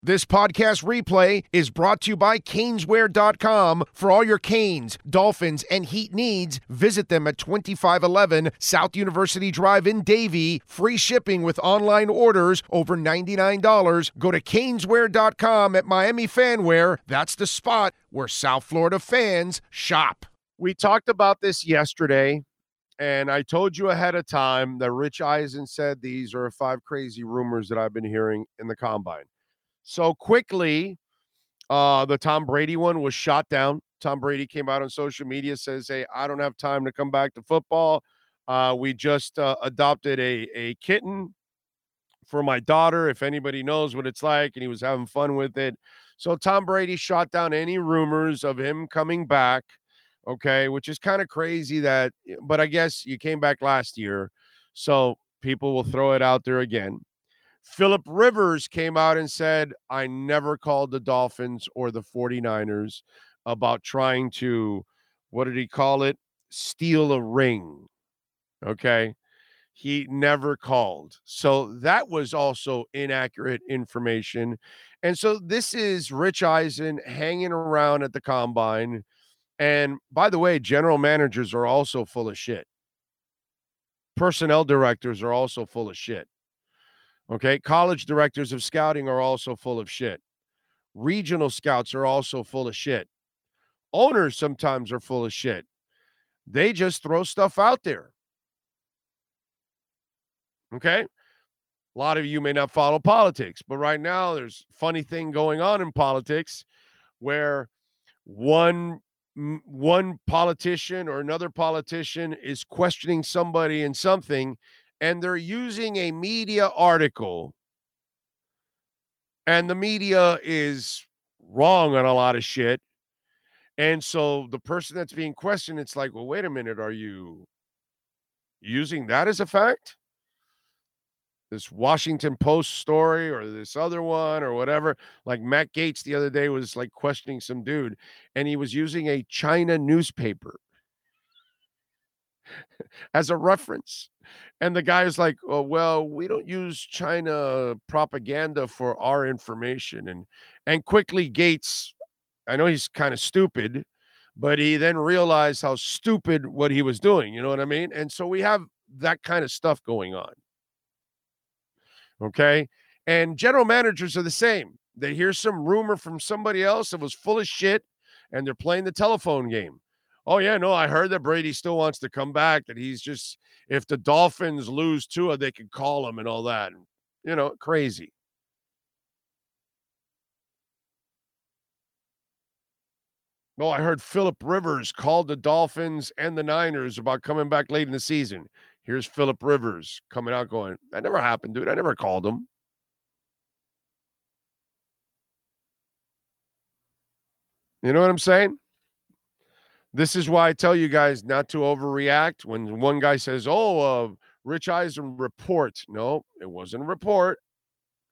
This podcast replay is brought to you by Caneswear.com. For all your Canes, Dolphins, and Heat needs, visit them at 2511 South University Drive in Davie. Free shipping with online orders over $99. Go to Caneswear.com at Miami Fanwear. That's the spot where South Florida fans shop. We talked about this yesterday, and I told you ahead of time that Rich Eisen said these are five crazy rumors that I've been hearing in the combine. So quickly, uh, the Tom Brady one was shot down. Tom Brady came out on social media says, "Hey, I don't have time to come back to football. Uh, we just uh, adopted a a kitten for my daughter. If anybody knows what it's like, and he was having fun with it. So Tom Brady shot down any rumors of him coming back. Okay, which is kind of crazy that, but I guess you came back last year, so people will throw it out there again. Philip Rivers came out and said, I never called the Dolphins or the 49ers about trying to, what did he call it? Steal a ring. Okay. He never called. So that was also inaccurate information. And so this is Rich Eisen hanging around at the combine. And by the way, general managers are also full of shit. Personnel directors are also full of shit. Okay. College directors of scouting are also full of shit. Regional scouts are also full of shit. Owners sometimes are full of shit. They just throw stuff out there. Okay. A lot of you may not follow politics, but right now there's funny thing going on in politics where one one politician or another politician is questioning somebody and something and they're using a media article. And the media is wrong on a lot of shit. And so the person that's being questioned it's like well wait a minute are you using that as a fact? This washington post story or this other one or whatever. Like matt Gaetz the other day was like questioning some dude and he was using a china newspaper as a reference and the guy is like, oh, well, we don't use China propaganda for our information. And and quickly Gaetz, I know he's kind of stupid, but he then realized how stupid what he was doing. You know what I mean? And so we have that kind of stuff going on. Okay. And general managers are the same. They hear some rumor from somebody else that was full of shit and they're playing the telephone game. Oh, yeah, no, I heard that Brady still wants to come back, that he's just if the Dolphins lose Tua, they could call him and all that. You know, crazy. Well, I heard Philip Rivers called the Dolphins and the Niners about coming back late in the season. Here's Philip Rivers coming out going, That never happened, dude. I never called him. You know what I'm saying? This is why I tell you guys not to overreact when one guy says, "Oh, uh, Rich Eisen report." No, it wasn't a report.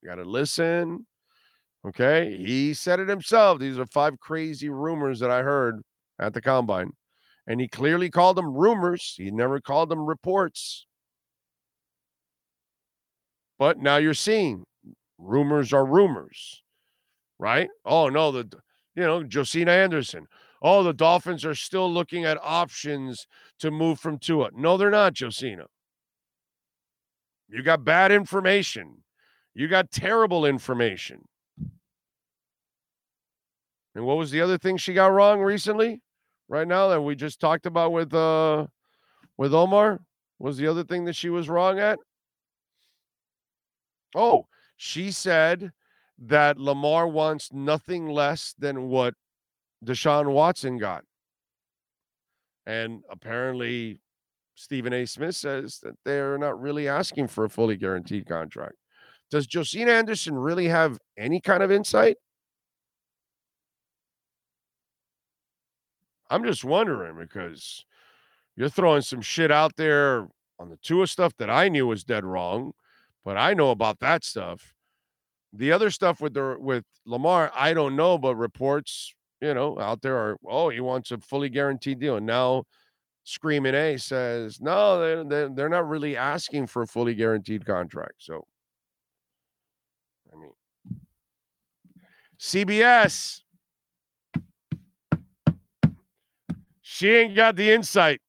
You got to listen. Okay, he said it himself. These are five crazy rumors that I heard at the combine, and he clearly called them rumors. He never called them reports. But now you're seeing rumors are rumors, right? Oh no, the you know Josina Anderson oh, the Dolphins are still looking at options to move from Tua. No, they're not, Josina. You got bad information. You got terrible information. And what was the other thing she got wrong recently? Right now that we just talked about with uh with Omar? Was the other thing that she was wrong at? Oh, she said that Lamar wants nothing less than what Deshaun Watson got. And apparently, Stephen A. Smith says that they're not really asking for a fully guaranteed contract. Does Josina Anderson really have any kind of insight? I'm just wondering because you're throwing some shit out there on the Tua stuff that I knew was dead wrong, but I know about that stuff. The other stuff with the with Lamar, I don't know, but reports you know, out there are, oh, he wants a fully guaranteed deal. And now Screaming A says, no, they're, they're, not really asking for a fully guaranteed contract. So, I mean, CBS. She ain't got the insight.